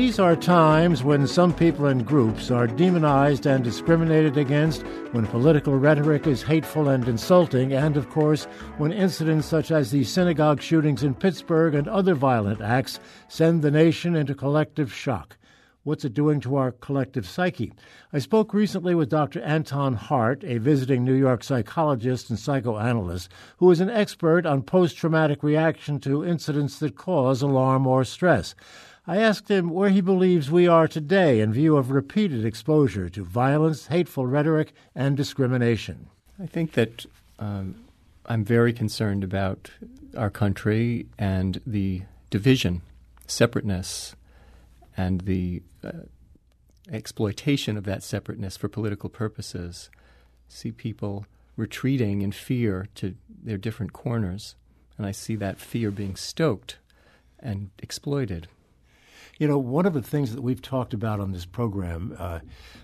These are times when some people and groups are demonized and discriminated against, when political rhetoric is hateful and insulting, and, of course, when incidents such as the synagogue shootings in Pittsburgh and other violent acts send the nation into collective shock. What's it doing to our collective psyche? I spoke recently with Dr. Anton Hart, a visiting New York psychologist and psychoanalyst, who is an expert on post traumatic reaction to incidents that cause alarm or stress. I asked him where he believes we are today in view of repeated exposure to violence, hateful rhetoric, and discrimination. I think that um, I'm very concerned about our country and the division, separateness, and the uh, exploitation of that separateness for political purposes. See people retreating in fear to their different corners, and I see that fear being stoked and exploited. You know, one of the things that we've talked about on this program uh,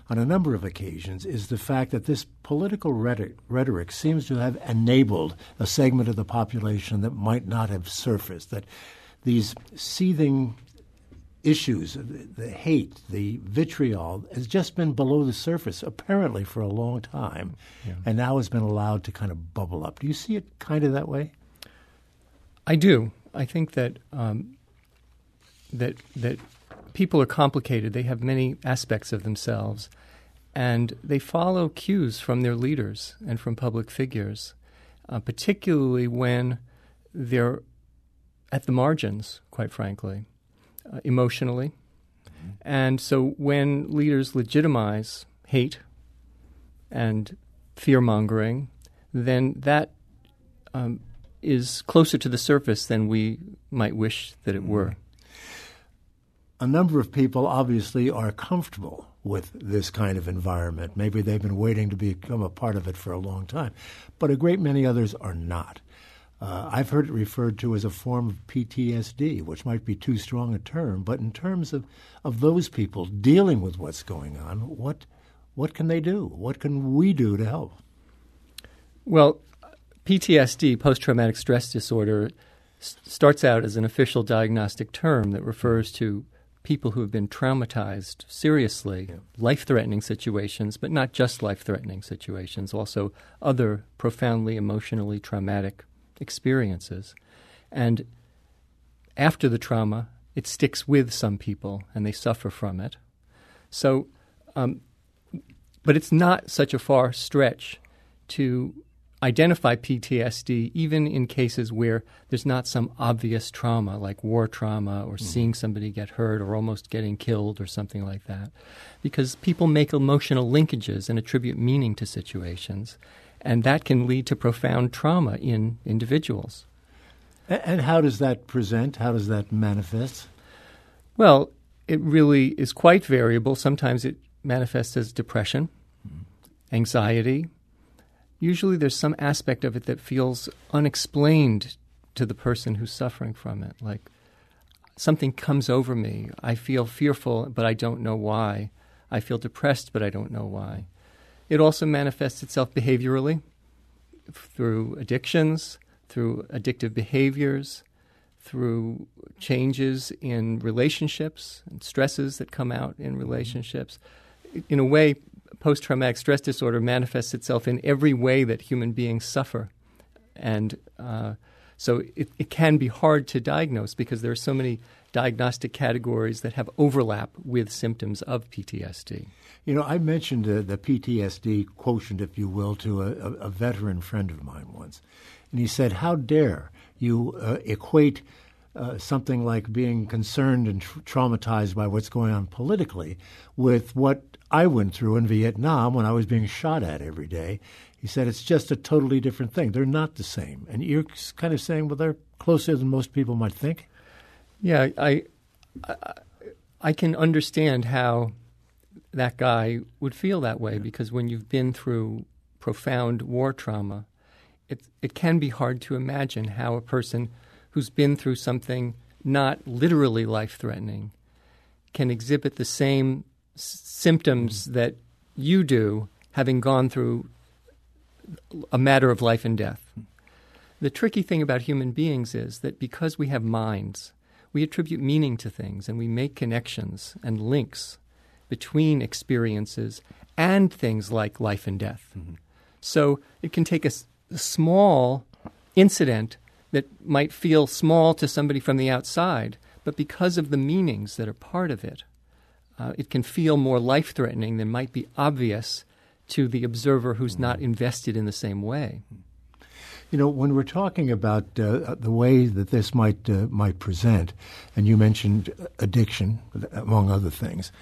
on a number of occasions is the fact that this political rhetoric, rhetoric, seems to have enabled a segment of the population that might not have surfaced, that these seething issues, the hate, the vitriol, has just been below the surface apparently for a long time, yeah. and now has been allowed to kind of bubble up. Do you see it kind of that way? I do. I think that um, that that people are complicated. They have many aspects of themselves, and they follow cues from their leaders and from public figures, uh, particularly when they're at the margins. Quite frankly, uh, emotionally, mm-hmm. and so when leaders legitimize hate and fear mongering, then that um, is closer to the surface than we might wish that it were a number of people obviously are comfortable with this kind of environment. Maybe they've been waiting to become a part of it for a long time, but a great many others are not. Uh, I've heard it referred to as a form of PTSD, which might be too strong a term, but in terms of, of those people dealing with what's going on, what what can they do? What can we do to help? Well, PTSD, post traumatic stress disorder, s- starts out as an official diagnostic term that refers to people who have been traumatized seriously, yeah. life threatening situations, but not just life threatening situations, also other profoundly emotionally traumatic experiences. And after the trauma, it sticks with some people and they suffer from it. So, um, but it's not such a far stretch to identify PTSD even in cases where there's not some obvious trauma like war trauma or mm. seeing somebody get hurt or almost getting killed or something like that. Because people make emotional linkages and attribute meaning to situations, and that can lead to profound trauma in individuals. And how does that present? How does that manifest? Well, it really is quite variable. Sometimes it manifests as depression, mm. anxiety, usually there's some aspect of it that feels unexplained to the person who's suffering from it. Like something comes over me. I feel fearful, but I don't know why. I feel depressed, but I don't know why. It also manifests itself behaviorally through addictions, through addictive behaviors, through changes in relationships and stresses that come out in relationships. In a way, post traumatic stress disorder manifests itself in every way that human beings suffer. And uh, so it, it can be hard to diagnose because there are so many diagnostic categories that have overlap with symptoms of PTSD. You know, I mentioned uh, the PTSD quotient, if you will, to a, a, veteran friend of mine once. And he said, How dare you uh, equate uh, something like being concerned and tra- traumatized by what's going on politically with what I went through in Vietnam when I was being shot at every day. He said it's just a totally different thing. They're not the same. And you're kind of saying, well, they're closer than most people might think. Yeah, I, I, I can understand how that guy would feel that way because when you've been through profound war trauma, it, it can be hard to imagine how a person who's been through something not literally life threatening can exhibit the same s- symptoms that you do having gone through a matter of life and death. The tricky thing about human beings is that because we have minds, we attribute meaning to things and we make connections and links between experiences and things like life and death. Mm-hmm. So it can take a, a, small incident that might feel small to somebody from the outside, but because of the meanings that are part of it, uh, it can feel more life threatening than might be obvious to the observer who's mm-hmm. not invested in the same way. You know, when we're talking about uh, the way that this might uh, might present, and you mentioned addiction, among other things,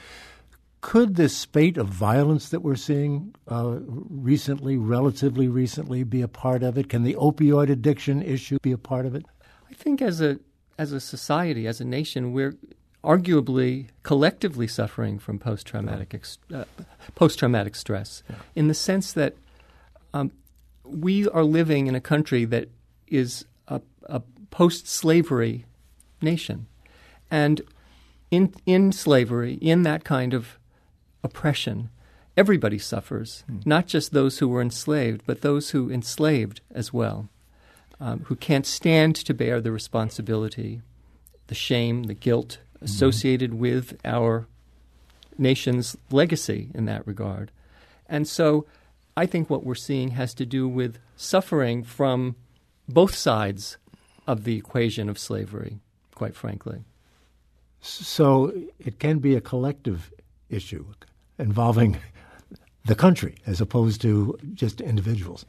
could this spate of violence that we're seeing uh, recently, relatively recently, be a part of it? Can the opioid addiction issue be a part of it? I think as a as a society, as a nation, we're arguably collectively suffering from post traumatic uh, post traumatic stress, yeah. in the sense that um, we are living in a country that is a, a post slavery nation. And in, in slavery, in that kind of oppression, everybody suffers, mm. not just those who were enslaved, but those who enslaved as well, um, who can't stand to bear the responsibility, the shame, the guilt hmm. associated mm. with our nation's legacy in that regard. And so I think what we're seeing has to do with suffering from both sides of the equation of slavery, quite frankly. So it can be a collective issue involving the country as opposed to just individuals.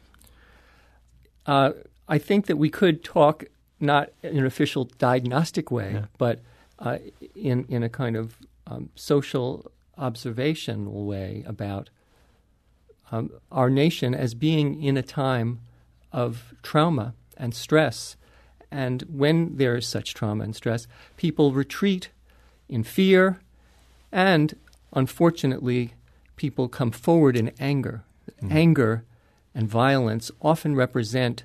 Uh, I think that we could talk not in an official diagnostic way, yeah. but uh, in in a kind of um, social observational way about um, our nation as being in a time of trauma and stress. And when there is such trauma and stress, people retreat in fear, and unfortunately, people come forward in anger. Mm-hmm. Anger and violence often represent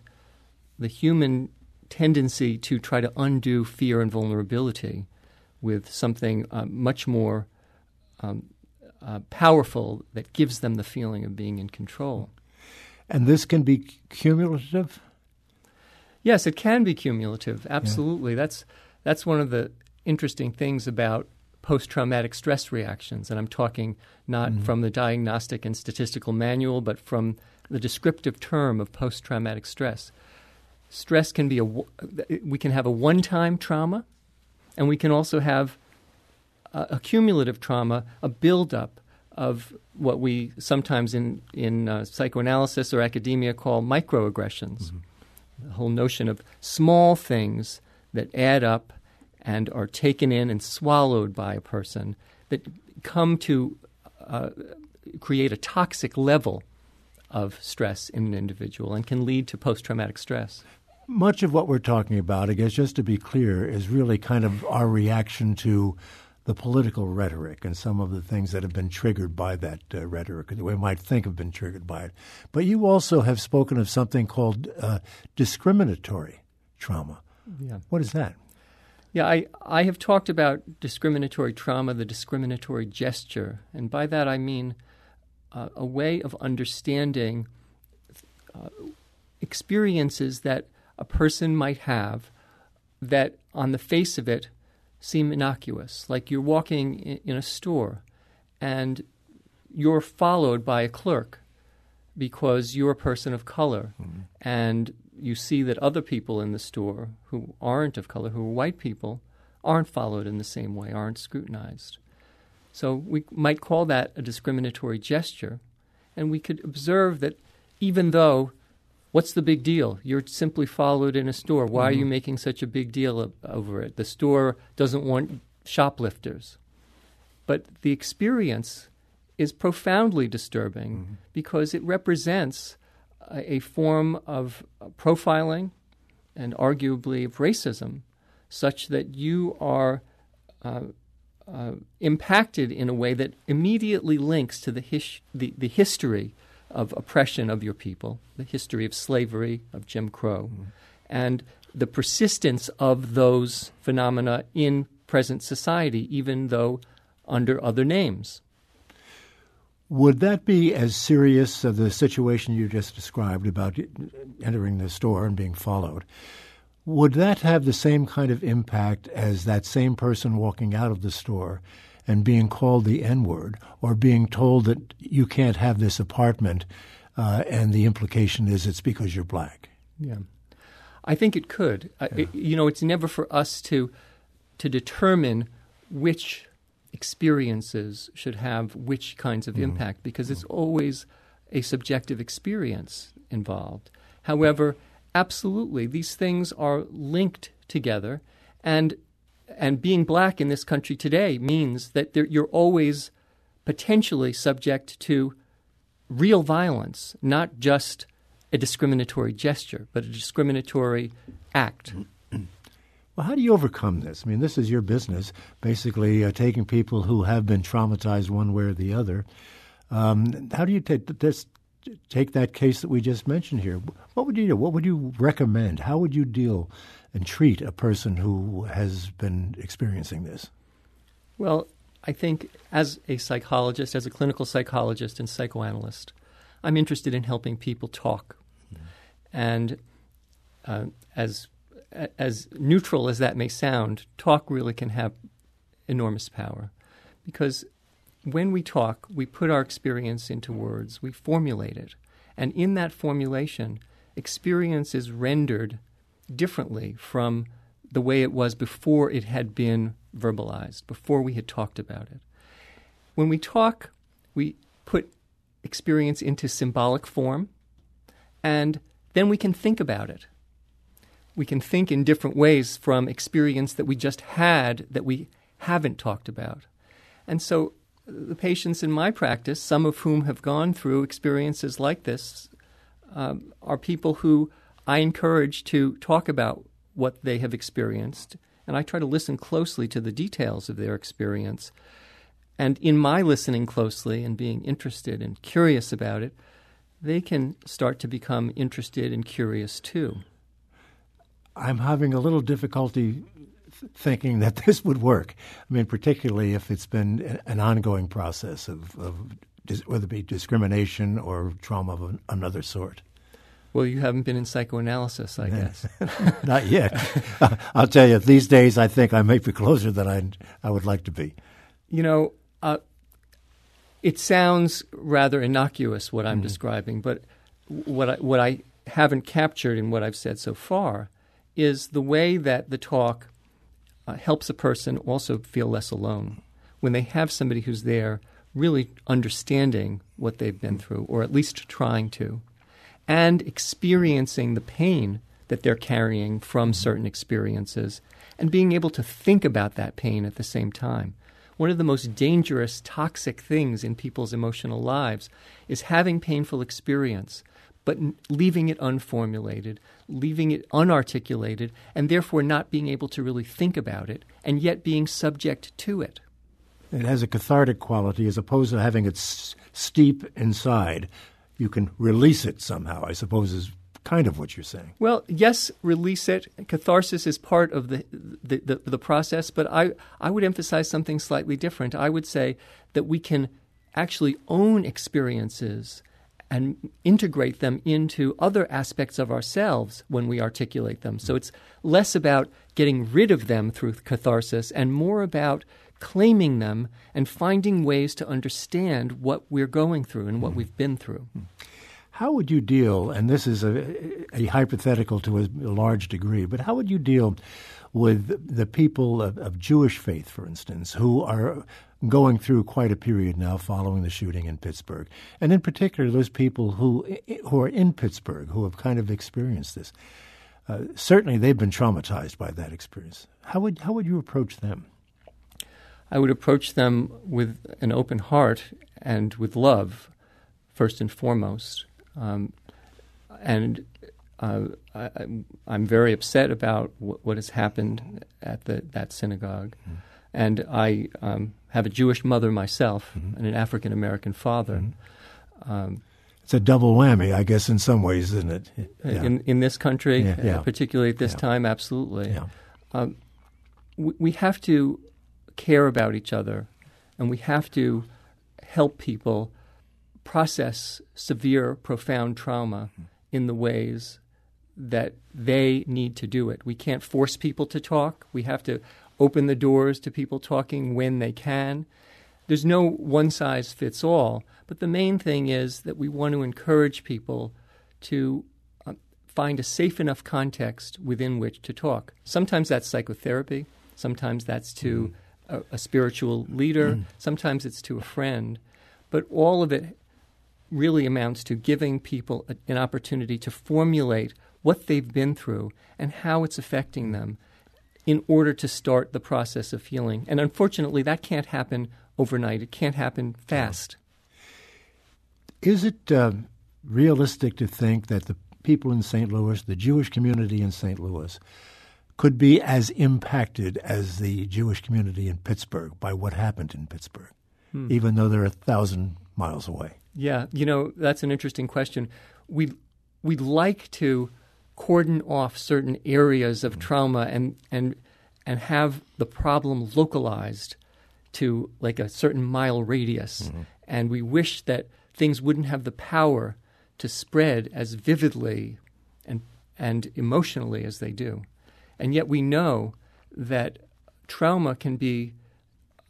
the human tendency to try to undo fear and vulnerability with something uh, much more um, uh, powerful that gives them the feeling of being in control. And this can be cumulative? Yes, it can be cumulative. Absolutely. Yeah. That's that's one of the interesting things about post-traumatic stress reactions and I'm talking not mm-hmm. from the diagnostic and statistical manual but from the descriptive term of post-traumatic stress. Stress can be a we can have a one-time trauma and we can also have uh, a cumulative trauma, a buildup of what we sometimes in, in uh, psychoanalysis or academia call microaggressions. Mm-hmm. The whole notion of small things that add up and are taken in and swallowed by a person that come to uh, create a toxic level of stress in an individual and can lead to post traumatic stress. Much of what we're talking about, I guess, just to be clear, is really kind of our reaction to the political rhetoric and some of the things that have been triggered by that uh, rhetoric, that we might think have been triggered by it. But you also have spoken of something called uh, discriminatory trauma. Yeah. What is that? Yeah, I, I have talked about discriminatory trauma, the discriminatory gesture, and by that I mean uh, a way of understanding uh, experiences that a person might have that, on the face of it, seem innocuous, like you're walking in a store and you're followed by a clerk because you're a person of color mm-hmm. and you see that other people in the store who aren't of color, who are white people, aren't followed in the same way, aren't scrutinized. So we might call that a discriminatory gesture, and we could observe that even though What's the big deal? You're simply followed in a store. Why mm-hmm. are you mm-hmm. making such a big deal over it? The store doesn't want shoplifters. But the experience is profoundly disturbing mm-hmm. because it represents a, a form of profiling and arguably of racism, such that you are uh, uh, impacted in a way that immediately links to the, his- the, the history of oppression of your people, the history of slavery, of Jim Crow, mm-hmm. and the persistence of those phenomena in present society, even though under other names. Would that be as serious of the situation you just described about entering the store and being followed? Would that have the same kind of impact as that same person walking out of the store and being called the N word or being told that you can't have this apartment uh, and the implication is it's because you're black? Yeah. I think it could. Yeah. it, you know, it's never for us to to determine which experiences should have which kinds of mm impact because it's always a subjective experience involved. However, absolutely, these things are linked together, and and being black in this country today means that there, you're always potentially subject to real violence, not just a discriminatory gesture, but a discriminatory act. Well, how do you overcome this? I mean, this is your business, basically uh, taking people who have been traumatized one way or the other. Um, how do you take this? Take that case that we just mentioned here. What would you do? What would you recommend? How would you deal and treat a person who has been experiencing this? Well, I think as a psychologist, as a clinical psychologist and psychoanalyst, I'm interested in helping people talk. Mm-hmm. And uh, as as neutral as that may sound, talk really can have enormous power. Because when we talk, we put our experience into words, we formulate it. And in that formulation, experience is rendered differently from the way it was before it had been verbalized, before we had talked about it. When we talk, we put experience into symbolic form, and then we can think about it we can think in different ways from experience that we just had that we haven't talked about. And so the patients in my practice, some of whom have gone through experiences like this, um, are people who I encourage to talk about what they have experienced. And I try to listen closely to the details of their experience. And in my listening closely and being interested and curious about it, they can start to become interested and curious too. I'm having a little difficulty thinking that this would work. I mean, particularly if it's been an ongoing process of, of whether it be discrimination or trauma of another sort. Well, you haven't been in psychoanalysis, I guess. Not yet. I'll tell you, these days I think I may be closer than I, I would like to be. You know, uh, it sounds rather innocuous what I'm mm describing, but what I, what I haven't captured in what I've said so far – is the way that the talk uh, helps a person also feel less alone. When they have somebody who's there really understanding what they've been through, or at least trying to, and experiencing the pain that they're carrying from certain experiences, and being able to think about that pain at the same time. One of the most dangerous, toxic things in people's emotional lives is having painful experience, but leaving it unformulated, leaving it unarticulated, and therefore not being able to really think about it, and yet being subject to it. It has a cathartic quality as opposed to having it s- steep inside. You can release it somehow, I suppose, is kind of what you're saying. Well, yes, release it. Catharsis is part of the, the, the, the process, but I, I would emphasize something slightly different. I would say that we can actually own experiences and integrate them into other aspects of ourselves when we articulate them. So it's less about getting rid of them through catharsis and more about claiming them and finding ways to understand what we're going through and what hmm. we've been through. Hmm. How would you deal, and this is a, a hypothetical to a large degree, but how would you deal with the people of, of Jewish faith, for instance, who are going through quite a period now following the shooting in Pittsburgh, and in particular those people who who are in Pittsburgh who have kind of experienced this. Uh, certainly, they've been traumatized by that experience. How would how would you approach them? I would approach them with an open heart and with love, first and foremost. Um, and uh, I, am very upset about what, what, has happened at the, that synagogue. Mm. And I um, have a Jewish mother myself Mm-hmm. and an African American father. Um, It's a double whammy, I guess, in some ways, isn't it? Yeah. in, in this country, Yeah. uh, particularly at this Yeah. time, absolutely. yeah. Um, we, we have to care about each other and we have to help people process severe, profound trauma in the ways that they need to do it. We can't force people to talk. We have to open the doors to people talking when they can. There's no one size fits all, but the main thing is that we want to encourage people to uh, find a safe enough context within which to talk. Sometimes that's psychotherapy, sometimes that's to a, a spiritual leader, sometimes it's to a friend, but all of it really amounts to giving people a, an opportunity to formulate what they've been through and how it's affecting them in order to start the process of healing. And unfortunately, that can't happen overnight. It can't happen fast. Is it uh, realistic to think that the people in St. Louis, the Jewish community in St. Louis, could be as impacted as the Jewish community in Pittsburgh by what happened in Pittsburgh, even though they're a thousand miles away? Yeah, you know, that's an interesting question. We we'd like to cordon off certain areas of trauma and and and have the problem localized to like a certain mile radius. And we wish that things wouldn't have the power to spread as vividly and and emotionally as they do. And yet we know that trauma can be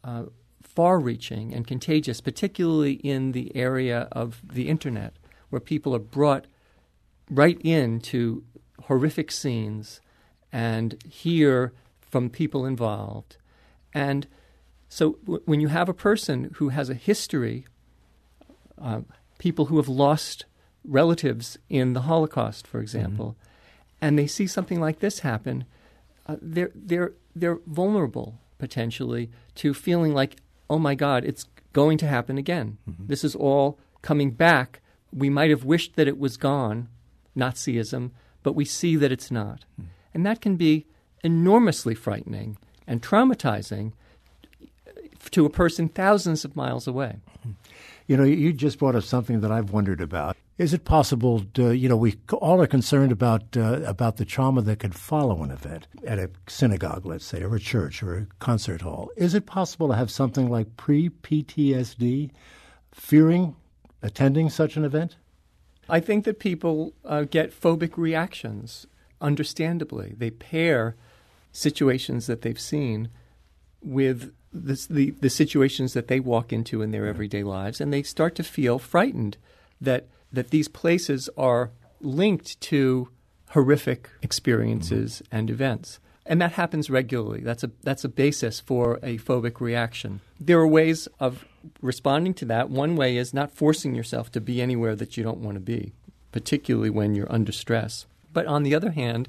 uh, far reaching and contagious, particularly in the area of the internet, where people are brought right into horrific scenes and hear from people involved. And so w- when you have a person who has a history, uh, people who have lost relatives in the Holocaust, for example, and they see something like this happen, uh, they're they're they're vulnerable potentially to feeling like, oh my God, it's going to happen again. This is all coming back. We might have wished that it was gone, Nazism, but we see that it's not, and that can be enormously frightening and traumatizing to a person thousands of miles away. You know, you just brought up something that I've wondered about. Is it possible to, you know, we all are concerned about uh, about the trauma that could follow an event at a synagogue, let's say, or a church or a concert hall. Is it possible to have something like pre-PTSD, fearing attending such an event? I think that people uh, get phobic reactions, understandably. They pair situations that they've seen with the, the, the situations that they walk into in their everyday lives, and they start to feel frightened that, that these places are linked to horrific experiences and events. And that happens regularly. That's a, that's a basis for a phobic reaction. There are ways of responding to that. One way is not forcing yourself to be anywhere that you don't want to be, particularly when you're under stress. But on the other hand,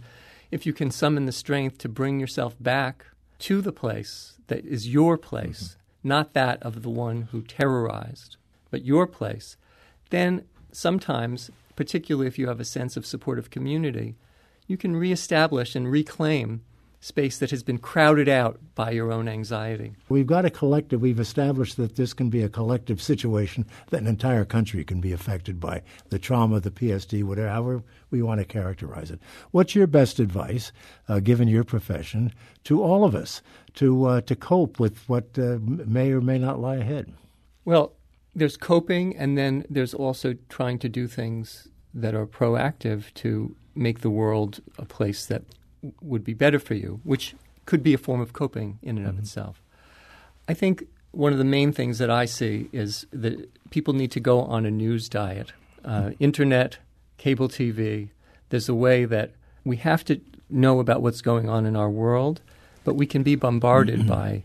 if you can summon the strength to bring yourself back to the place that is your place, mm-hmm. not that of the one who terrorized, but your place, then sometimes, particularly if you have a sense of supportive community, you can reestablish and reclaim space that has been crowded out by your own anxiety. We've got a collective, we've established that this can be a collective situation, that an entire country can be affected by the trauma, the PSD, whatever, however we want to characterize it. What's your best advice, uh, given your profession, to all of us to, uh, to cope with what uh, may or may not lie ahead? Well, there's coping, and then there's also trying to do things that are proactive to make the world a place that would be better for you, which could be a form of coping in and of mm-hmm. itself. I think one of the main things that I see is that people need to go on a news diet. Uh, mm-hmm. internet, cable TV, there's a way that we have to know about what's going on in our world, but we can be bombarded mm-hmm. by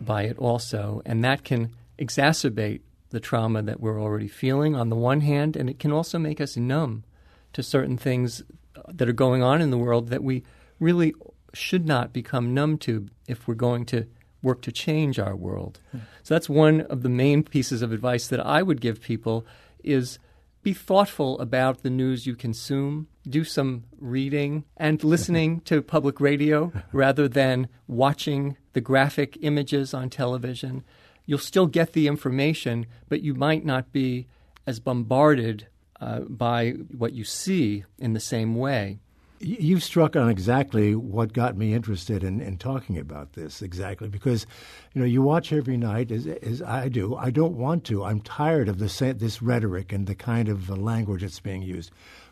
by it also, and that can exacerbate the trauma that we're already feeling on the one hand, and it can also make us numb to certain things that are going on in the world that we really should not become numb to if we're going to work to change our world. Hmm. So that's one of the main pieces of advice that I would give people is be thoughtful about the news you consume. do some reading and listening to public radio rather than watching the graphic images on television. You'll still get the information, but you might not be as bombarded uh, by what you see in the same way. You've struck on exactly what got me interested in, in talking about this exactly because, you know, you watch every night as, as I do. I don't want to. I'm tired of this this rhetoric and the kind of language that's being used,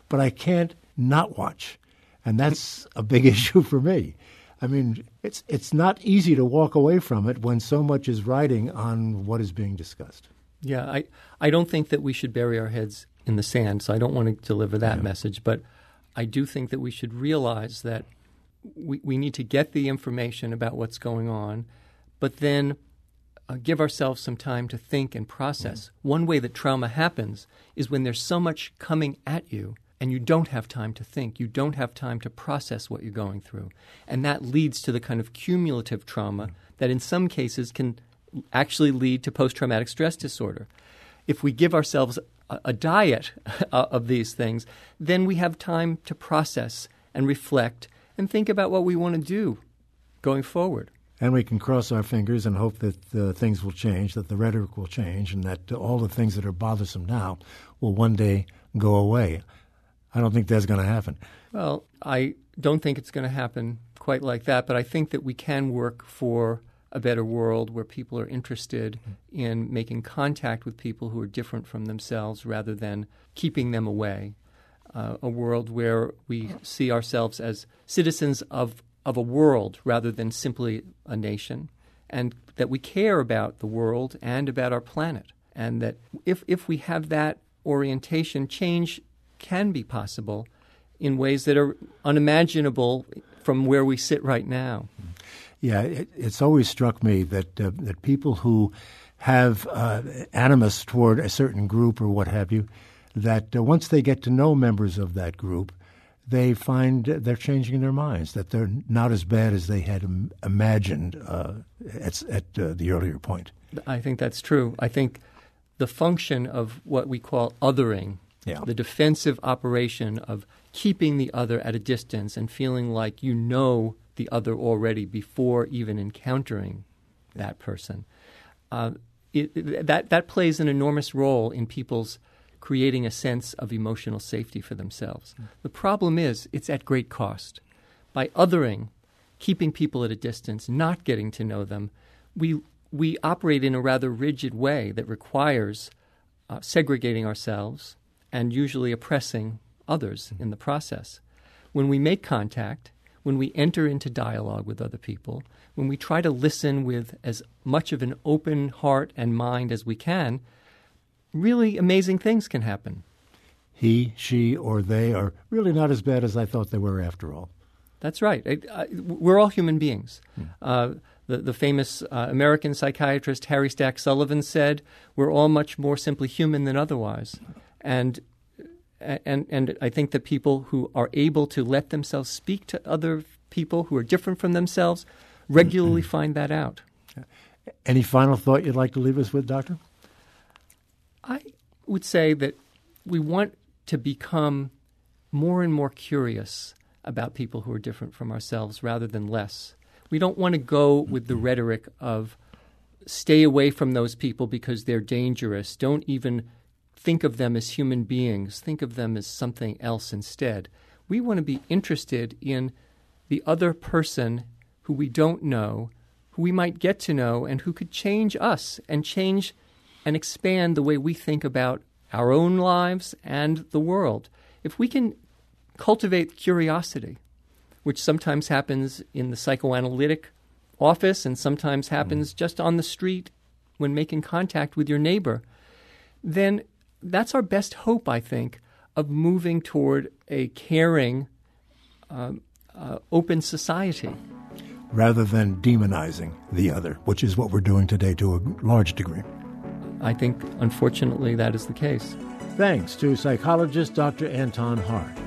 but I can't not watch, and that's a big issue for me. I mean, it's it's not easy to walk away from it when so much is riding on what is being discussed. Yeah, I I don't think that we should bury our heads in the sand, so I don't want to deliver that yeah. message, but I do think that we should realize that we, we need to get the information about what's going on, but then uh, give ourselves some time to think and process. Yeah. One way that trauma happens is when there's so much coming at you and you don't have time to think. You don't have time to process what you're going through. And that leads to the kind of cumulative trauma that in some cases can actually lead to post traumatic stress disorder. If we give ourselves a diet of these things, then we have time to process and reflect and think about what we want to do going forward. And we can cross our fingers and hope that uh, things will change, that the rhetoric will change, and that all the things that are bothersome now will one day go away. I don't think that's going to happen. Well, I don't think it's going to happen quite like that, but I think that we can work for a better world where people are interested in making contact with people who are different from themselves rather than keeping them away. Uh, a world where we see ourselves as citizens of, of a world rather than simply a nation, and that we care about the world and about our planet. And that if, if we have that orientation, change can be possible in ways that are unimaginable from where we sit right now. Yeah, it, it's always struck me that uh, that people who have uh, animus toward a certain group or what have you, that uh, once they get to know members of that group, they find they're changing their minds, that they're not as bad as they had Im- imagined uh, at, at uh, the earlier point. I think that's true. I think the function of what we call othering, yeah. the defensive operation of keeping the other at a distance and feeling like you know the other already before even encountering that person. Uh, it, it, that, that plays an enormous role in people's creating a sense of emotional safety for themselves. Mm. The problem is it's at great cost. By othering, keeping people at a distance, not getting to know them, we, we operate in a rather rigid way that requires uh, segregating ourselves and usually oppressing others mm. in the process. When we make contact, when we enter into dialogue with other people, when we try to listen with as much of an open heart and mind as we can, really amazing things can happen. He, she, or they are really not as bad as I thought they were after all. That's right. We're all human beings. Hmm. Uh, the, the famous uh, American psychiatrist Harry Stack Sullivan said, We're all much more simply human than otherwise. And and and I think that people who are able to let themselves speak to other people who are different from themselves regularly mm-hmm. find that out. Any final thought you'd like to leave us with, Doctor? I would say that we want to become more and more curious about people who are different from ourselves rather than less. We don't want to go with the rhetoric of stay away from those people because they're dangerous. Don't even think of them as human beings, think of them as something else instead. We want to be interested in the other person who we don't know, who we might get to know, and who could change us and change and expand the way we think about our own lives and the world. If we can cultivate curiosity, which sometimes happens in the psychoanalytic office and sometimes happens mm. just on the street when making contact with your neighbor, then that's our best hope, I think, of moving toward a caring, um, uh, open society. Rather than demonizing the other, which is what we're doing today to a large degree. I think, unfortunately, that is the case. Thanks to psychologist Dr. Anton Hart.